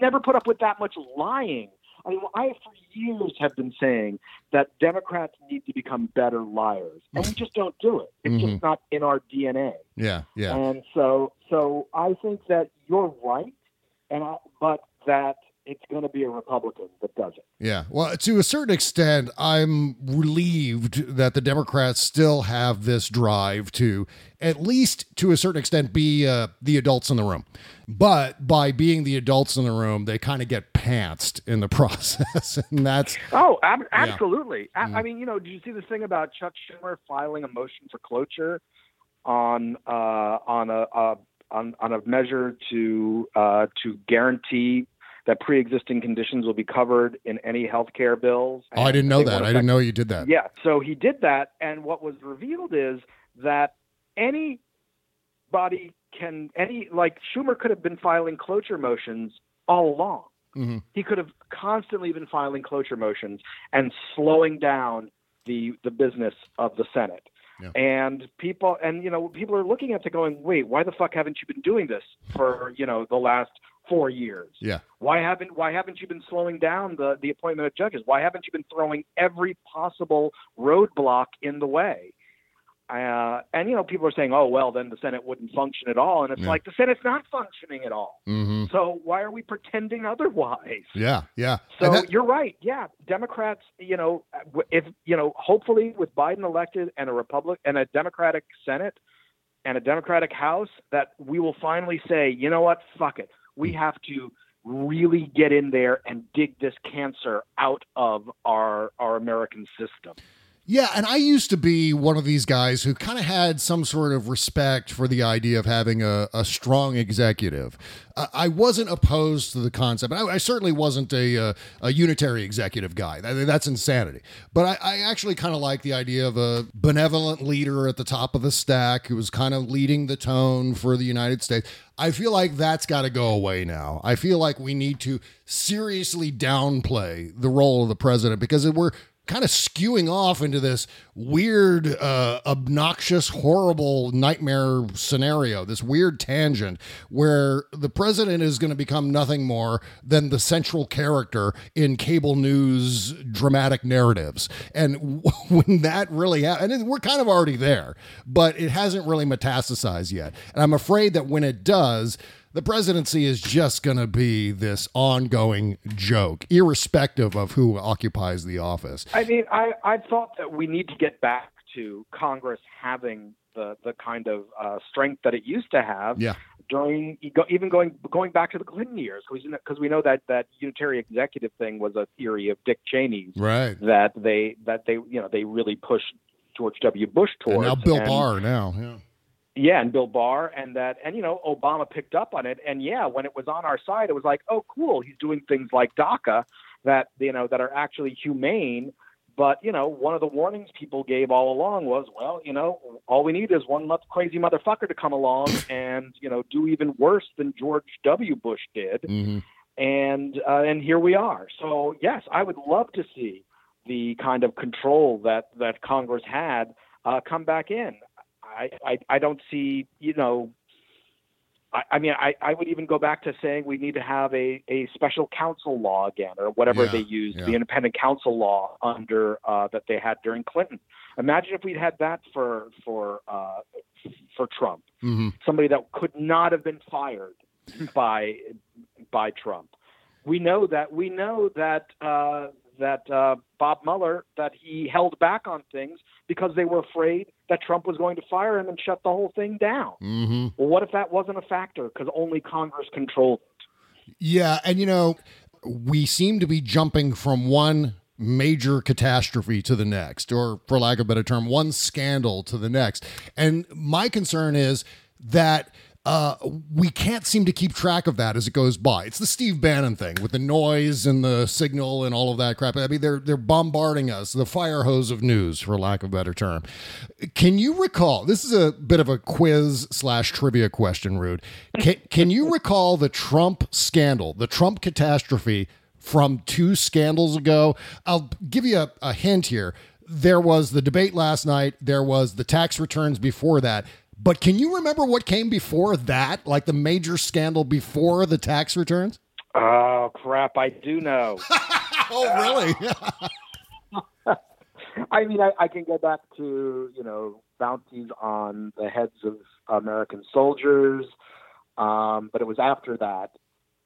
Never put up with that much lying. I mean, I for years have been saying that Democrats need to become better liars, and we just don't do it. It's Mhm. just not in our DNA. Yeah. Yeah. And so, so I think that you're right, and I, but that it's going to be a Republican that does it. Yeah. Well, to a certain extent, I'm relieved that the Democrats still have this drive to, at least to a certain extent, be uh, the adults in the room. But by being the adults in the room, they kind of get pantsed in the process. and that's, Oh, ab- Yeah. absolutely. A- Mm. I mean, you know, did you see this thing about Chuck Schumer filing a motion for cloture on uh, on a uh, on on a measure to uh, to guarantee that pre-existing conditions will be covered in any health care bills? oh, I didn't know that. I didn't know you did that. Yeah, so he did that, and what was revealed is that anybody can any like Schumer could have been filing cloture motions all along. Mhm. He could have constantly been filing cloture motions and slowing down the the business of the Senate. Yeah. And people and you know people are looking at it going, wait, why the fuck haven't you been doing this for you know the last four years? Yeah. Why haven't Why haven't you been slowing down the the appointment of judges? Why haven't you been throwing every possible roadblock in the way? Uh, and you know, people are saying, "Oh, well, then the Senate wouldn't function at all," and it's Yeah. like the Senate's not functioning at all. hmm So why are we pretending otherwise? Yeah. Yeah. So that- you're right. Yeah, Democrats. You know, if you know, hopefully with Biden elected and a Republic and a Democratic Senate and a Democratic House, that we will finally say, you know what, fuck it. We have to really get in there and dig this cancer out of our our American system. Yeah, and I used to be one of these guys who kind of had some sort of respect for the idea of having a, a strong executive. I, I wasn't opposed to the concept. I, I certainly wasn't a, uh, a unitary executive guy. That- that's insanity. But I, I actually kind of like the idea of a benevolent leader at the top of the stack who was kind of leading the tone for the United States. I feel like that's got to go away now. I feel like we need to seriously downplay the role of the president because we're kind of skewing off into this weird, uh, obnoxious, horrible nightmare scenario, this weird tangent where the president is going to become nothing more than the central character in cable news dramatic narratives. And when that really happens, and we're kind of already there, but it hasn't really metastasized yet. And I'm afraid that when it does, the presidency is just going to be this ongoing joke, irrespective of who occupies the office. I mean, I, I thought that we need to get back to Congress having the, the kind of uh, strength that it used to have Yeah. during even going going back to the Clinton years because we know that that unitary executive thing was a theory of Dick Cheney's Right. that they that they you know they really pushed George W. Bush And towards now Bill and- Barr now. Yeah. Yeah, and Bill Barr, and that, and you know, Obama picked up on it, and yeah, when it was on our side, it was like, oh, cool, he's doing things like DACA that you know that are actually humane. But you know, one of the warnings people gave all along was, well, you know, all we need is one crazy motherfucker to come along and you know do even worse than George W. Bush did, hmm and uh, and here we are. So yes, I would love to see the kind of control that that Congress had uh, come back in. I, I I don't see you know. I, I mean, I, I would even go back to saying we need to have a, a special counsel law again, or whatever Yeah, they used, yeah. the independent counsel law under uh, that they had during Clinton. Imagine if we'd had that for for uh, for Trump hmm somebody that could not have been fired by by Trump. We know that we know that uh, that uh, Bob Mueller that he held back on things because they were afraid that Trump was going to fire him and shut the whole thing down. hmm Well, what if that wasn't a factor because only Congress controlled it? Yeah, and you know, we seem to be jumping from one major catastrophe to the next, or for lack of a better term, one scandal to the next. And my concern is that uh, we can't seem to keep track of that as it goes by. It's the Steve Bannon thing with the noise and the signal and all of that crap. I mean, they're they're bombarding us, the fire hose of news, for lack of a better term. Can you recall? This is a bit of a quiz slash trivia question, Rude. Can, can you recall the Trump scandal, the Trump catastrophe from two scandals ago? I'll give you a, a hint here. There was the debate last night. There was the tax returns before that but can you remember what came before that? Like the major scandal before the tax returns? Oh crap! I do know. oh really? I mean, I, I, can go back to you know bounties on the heads of American soldiers, um, but it was after that.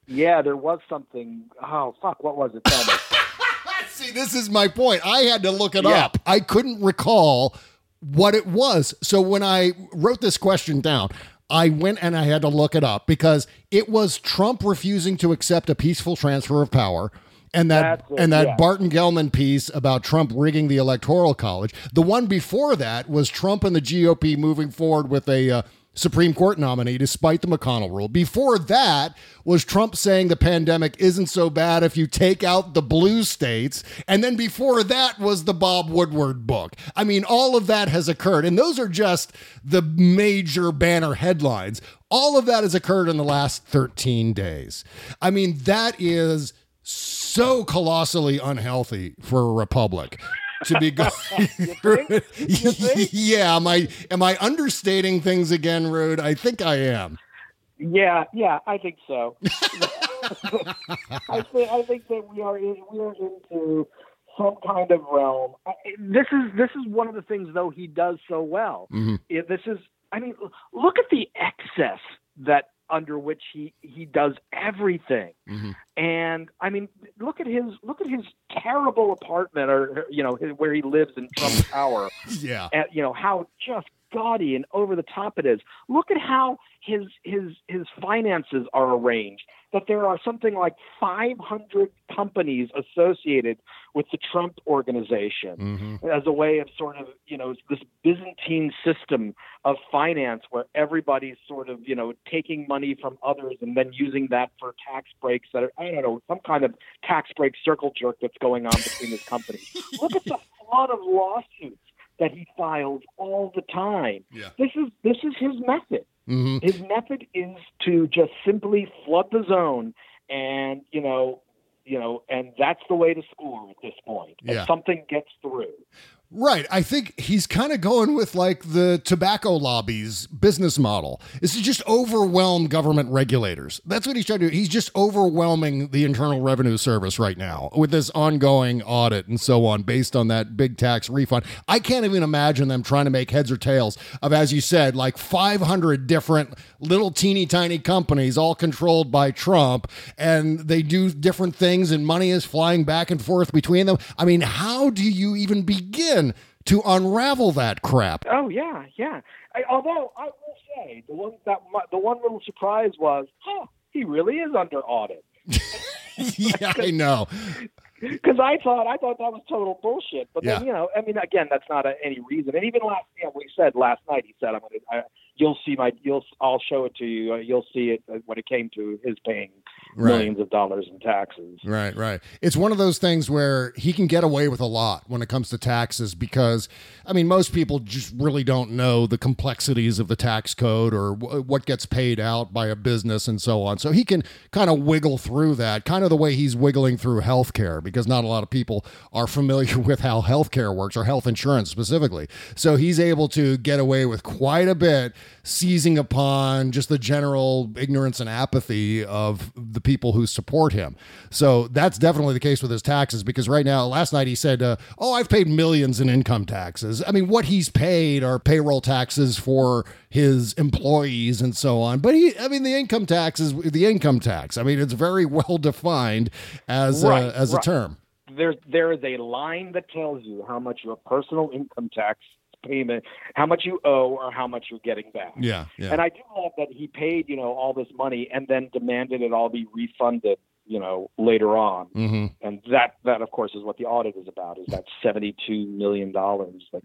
Yeah, there was something. Oh fuck! What was it? See, this is my point. I had to look it yeah. up. I couldn't recall what it was. So when I wrote this question down, I went and I had to look it up because it was Trump refusing to accept a peaceful transfer of power. And that and that yeah. Barton Gellman piece about Trump rigging the electoral college. The one before that was Trump and the GOP moving forward with a uh, Supreme Court nominee despite the McConnell rule. Before that was Trump saying the pandemic isn't so bad if you take out the blue states. And then before that was the Bob Woodward book. I mean, all of that has occurred. And those are just the major banner headlines. All of that has occurred in the last 13 days. I mean, that is so colossally unhealthy for a republic to be going through it. yeah, am I am I understating things again, Rude? I think I am. Yeah, yeah, I think so. I think I think that we are in, we are into some kind of realm. This is this is one of the things though he does so well. Mm-hmm. this is I mean, look at the excess that under which he he does everything. Mm-hmm. And I mean, look at his look at his terrible apartment, or you know, where he lives in Trump Tower. yeah, and, you know how just gaudy and over the top it is. Look at how his his his finances are arranged. That there are something like 500 companies associated with the Trump organization mm-hmm. as a way of sort of you know this Byzantine system of finance where everybody's sort of you know taking money from others and then using that for tax breaks that are I don't know some kind of tax break circle jerk that's going on between his companies. Look at the flood of lawsuits that he files all the time. Yeah. This is this is his method. Mm-hmm. His method is to just simply flood the zone and you know you know and that's the way to score at this point. Yeah. If something gets through. Right. I think he's kind of going with like the tobacco lobby's business model is to just overwhelm government regulators. That's what he's trying to do. He's just overwhelming the Internal Revenue Service right now with this ongoing audit and so on based on that big tax refund. I can't even imagine them trying to make heads or tails of, as you said, like 500 different little teeny tiny companies all controlled by Trump and they do different things and money is flying back and forth between them. I mean, how do you even begin? To unravel that crap. Oh yeah, yeah. I, although I will say the one that my, the one little surprise was, huh, he really is under audit. yeah, I know. Because I thought I thought that was total bullshit, but yeah. then you know, I mean, again, that's not a, any reason. And even last, you know, we said last night, he said, "I'm going to, you'll see my, you'll, I'll show it to you. Uh, you'll see it uh, when it came to his paying right. millions of dollars in taxes. Right, right. It's one of those things where he can get away with a lot when it comes to taxes because, I mean, most people just really don't know the complexities of the tax code or w- what gets paid out by a business and so on. So he can kind of wiggle through that, kind of the way he's wiggling through healthcare because not a lot of people are familiar with how healthcare works or health insurance specifically. So he's able to get away with quite a bit, seizing upon just the general ignorance and apathy of the people who support him. So that's definitely the case with his taxes because right now, last night he said, uh, Oh, I've paid millions in income taxes. I mean, what he's paid are payroll taxes for his employees and so on. But he, I mean, the income tax is the income tax. I mean, it's very well defined as, right, a, as right. a term. There, there is a line that tells you how much your personal income tax payment, how much you owe or how much you're getting back. Yeah, yeah. And I do love that he paid, you know, all this money and then demanded it all be refunded you know, later on. Mm-hmm. And that, that of course, is what the audit is about: is that seventy-two million dollars that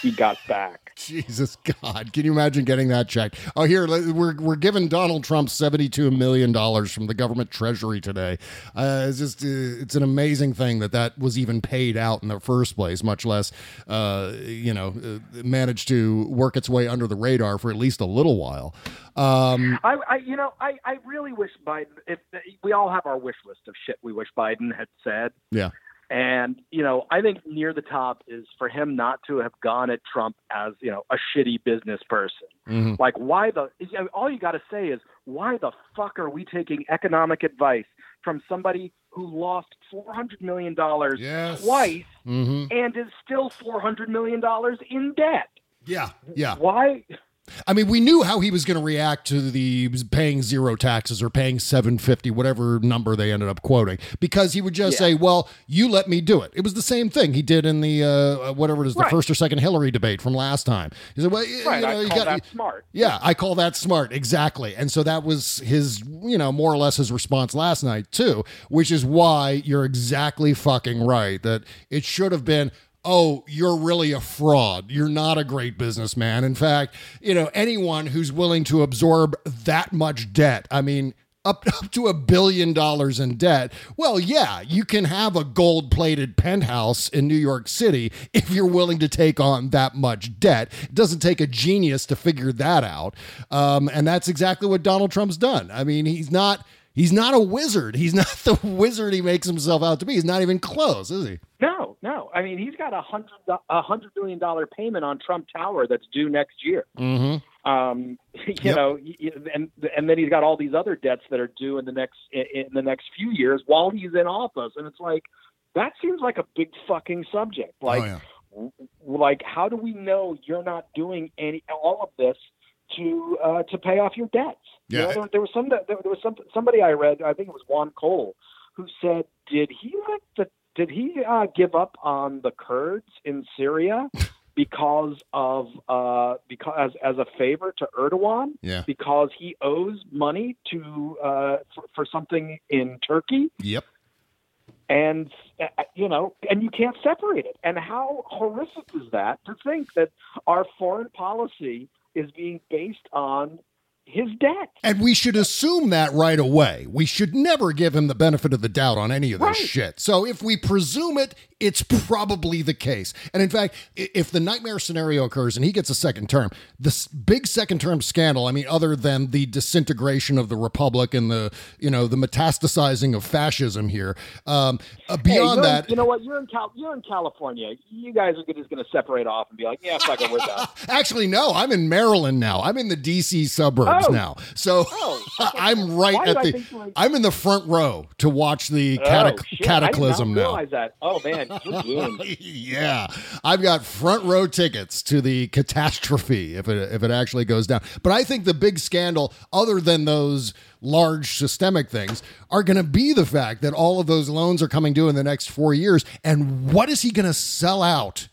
he got back. Jesus God, can you imagine getting that check? Oh, here we're we're giving Donald Trump seventy-two million dollars from the government treasury today. Uh, it's just uh, it's an amazing thing that that was even paid out in the first place, much less uh, you know uh, managed to work its way under the radar for at least a little while. Um, I, I, you know, I, I really wish Biden. If we all have our wish list of shit we wish Biden had said, yeah. And, you know, I think near the top is for him not to have gone at Trump as, you know, a shitty business person. Mhm. Like, why the, all you got to say is, why the fuck are we taking economic advice from somebody who lost $400 million Yes. twice Mhm. and is still $400 million in debt? Yeah, yeah. Why? I mean, we knew how he was going to react to the paying zero taxes or paying 750, whatever number they ended up quoting, because he would just Yeah. say, "Well, you let me do it." It was the same thing he did in the uh, whatever it is, the Right. first or second Hillary debate from last time. He said, "Well, you Right, know, I you got that smart. Yeah, I call that smart. Exactly. And so that was his, you know, more or less his response last night, too, which is why you're exactly fucking right that it should have been. Oh, you're really a fraud. You're not a great businessman. In fact, you know, anyone who's willing to absorb that much debt, I mean, up, up to a billion dollars in debt. Well, yeah, you can have a gold plated penthouse in New York City if you're willing to take on that much debt. It doesn't take a genius to figure that out. Um, and that's exactly what Donald Trump's done. I mean, he's not. He's not a wizard. He's not the wizard he makes himself out to be. He's not even close, is he? No, no. I mean, he's got a hundred a hundred million dollar payment on Trump Tower that's due next year. Mm-hmm. Um, you Yep. know, and and then he's got all these other debts that are due in the next in in the next few years while he's in office, and it's like that seems like a big fucking subject. Like, oh, yeah. like how do we know you're not doing any all of this to uh, to pay off your debts? You Yeah. know, there, there was some there, there was some somebody I read. I think it was Juan Cole who said, "Did he let the did he uh, give up on the Kurds in Syria?" Because of uh, because as, as a favor to Erdogan, Yeah. because he owes money to uh, for, for something in Turkey, Yep. and uh, you know, and you can't separate it. And how horrific is that to think that our foreign policy is being based on his debt? And we should assume that right away. We should never give him the benefit of the doubt on any of this Right. shit. So if we presume it, it's probably the case. And in fact, if the nightmare scenario occurs and he gets a second term, this big second term scandal, I mean, other than the disintegration of the republic and the, you know, the metastasizing of fascism here, um, uh, beyond in- that, you know what? You're in Cal- you're in California. You guys are just going to separate off and be like, "Yeah, fuck it, we're done." Actually, no. I'm in Maryland now. I'm in the D.C. suburbs Oh. now, so Oh. I'm right Why at the. were- I'm in the front row to watch the oh, cataclysm I did not now. Oh man, you're yeah, I've got front row tickets to the catastrophe if it if it actually goes down. But I think the big scandal, other than those large systemic things, are going to be the fact that all of those loans are coming due in the next four years, and what is he going to sell out?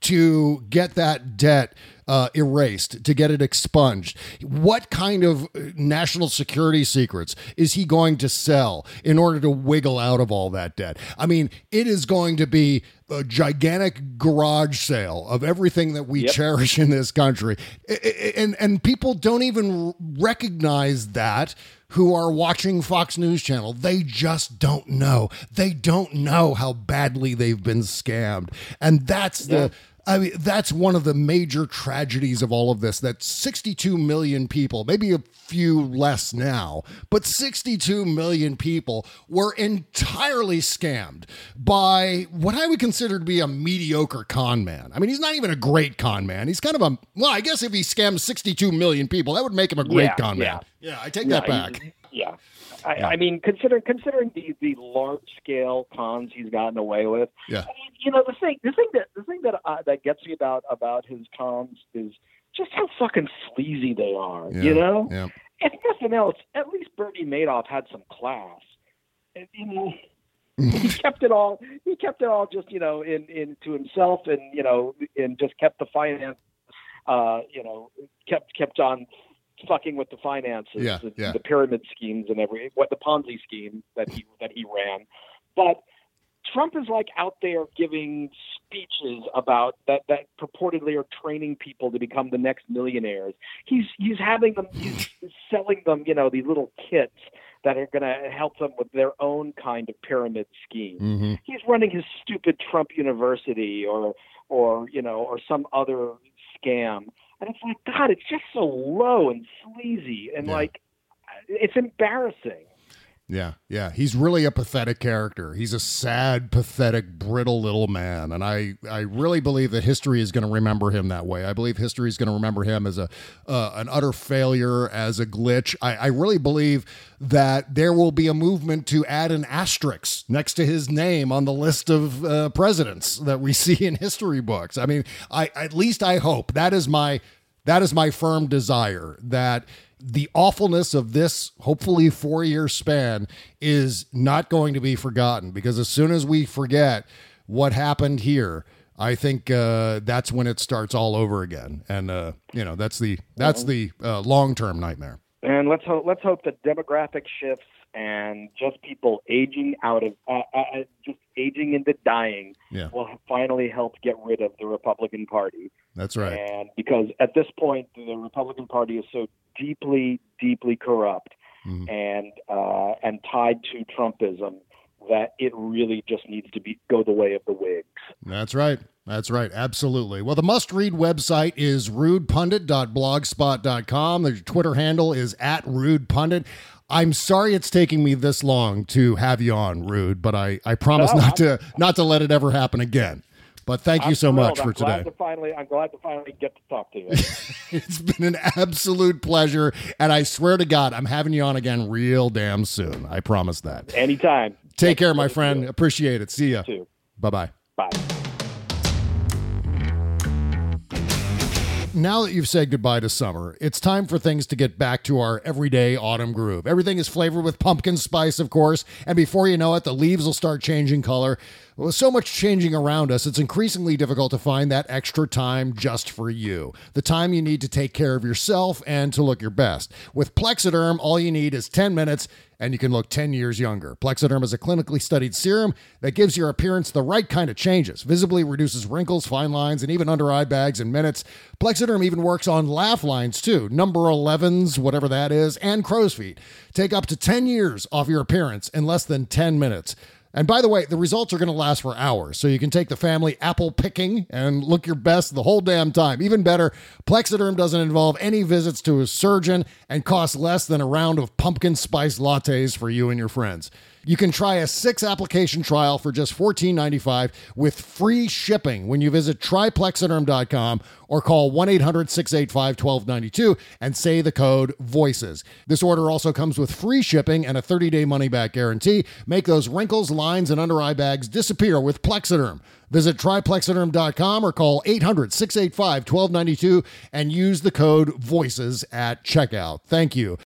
to get that debt uh, erased, to get it expunged? What kind of uh, national security secrets is he going to sell in order to wiggle out of all that debt? I mean, it is going to be a gigantic garage sale of everything that we Yep. cherish in this country. And, and people don't even recognize that who are watching Fox News Channel. They just don't know. They don't know how badly they've been scammed. And that's the I mean, that's one of the major tragedies of all of this that 62 million people, maybe a few less now, but 62 million people were entirely scammed by what I would consider to be a mediocre con man. I mean, he's not even a great con man. He's kind of a, well, I guess if he scams 62 million people, that would make him a great Yeah, con man. yeah. Yeah, I take that back. Yeah. I, I mean, considering considering the, the large scale cons he's gotten away with, Yeah. I mean, you know the thing the thing that the thing that uh, that gets me about about his cons is just how fucking sleazy they are. Yeah, You know, yeah. if nothing else, at least Bernie Madoff had some class. And, you know, he kept it all. He kept it all just you know in in to himself, and you know, and just kept the finance. Uh, you know, kept kept on fucking with the finances, Yeah, the, yeah. the pyramid schemes and every what the Ponzi scheme that he that he ran. But Trump is like out there giving speeches about that that purportedly are training people to become the next millionaires. He's he's having them he's selling them, you know, these little kits that are going to help them with their own kind of pyramid scheme. Mm-hmm. He's running his stupid Trump University or or you know or some other scam, and it's like God, it's just so low and sleazy and Yeah. like it's embarrassing. Yeah, yeah. He's really a pathetic character. He's a sad, pathetic, brittle little man. And I, I really believe that history is going to remember him that way. I believe history is going to remember him as a uh, an utter failure, as a glitch. I, I really believe that there will be a movement to add an asterisk next to his name on the list of uh, presidents that we see in history books. I mean, I at least I hope that is my that is my firm desire that the awfulness of this hopefully four year span is not going to be forgotten because as soon as we forget what happened here i think uh, that's when it starts all over again. And uh, you know that's the that's the uh, long-term nightmare. And let's hope let's hope that demographic shifts and just people aging out of uh, uh, uh, just aging into dying Yeah. will finally help get rid of the Republican Party. that's right And because at this point the Republican Party is so deeply, deeply corrupt Mhm. and uh, and tied to Trumpism that it really just needs to be go the way of the Whigs. That's right. That's right. Absolutely. Well, the must read website is rudepundit.blogspot.com. The Twitter handle is at rudepundit. I'm sorry it's taking me this long to have you on, Rude, but I, I promise No, not to not to let it ever happen again. But thank you I'm so much for I'm today. To finally, I'm glad to finally get to talk to you. It's been an absolute pleasure. And I swear to God, I'm having you on again real damn soon. I promise that. Anytime. Take care, my friend. Appreciate it. See ya. Too. Bye bye. Bye. Now that you've said goodbye to summer, it's time for things to get back to our everyday autumn groove. Everything is flavored with pumpkin spice, of course, and before you know it, the leaves will start changing color. With so much changing around us, it's increasingly difficult to find that extra time just for you. The time you need to take care of yourself and to look your best. With Plexiderm, all you need is 10 minutes and you can look 10 years younger. Plexiderm is a clinically studied serum that gives your appearance the right kind of changes, visibly reduces wrinkles, fine lines, and even under eye bags in minutes. Plexiderm even works on laugh lines too, number 11s, whatever that is, and crow's feet. Take up to 10 years off your appearance in less than 10 minutes. And by the way, the results are going to last for hours, so you can take the family apple picking and look your best the whole damn time. Even better, Plexiderm doesn't involve any visits to a surgeon and costs less than a round of pumpkin spice lattes for you and your friends. You can try a six application trial for just $14.95 with free shipping when you visit tryplexiderm.com or call 1 800 685 1292 and say the code VOICES. This order also comes with free shipping and a 30 day money back guarantee. Make those wrinkles, lines, and under eye bags disappear with Plexiderm. Visit tryplexiderm.com or call 800 685 1292 and use the code VOICES at checkout. Thank you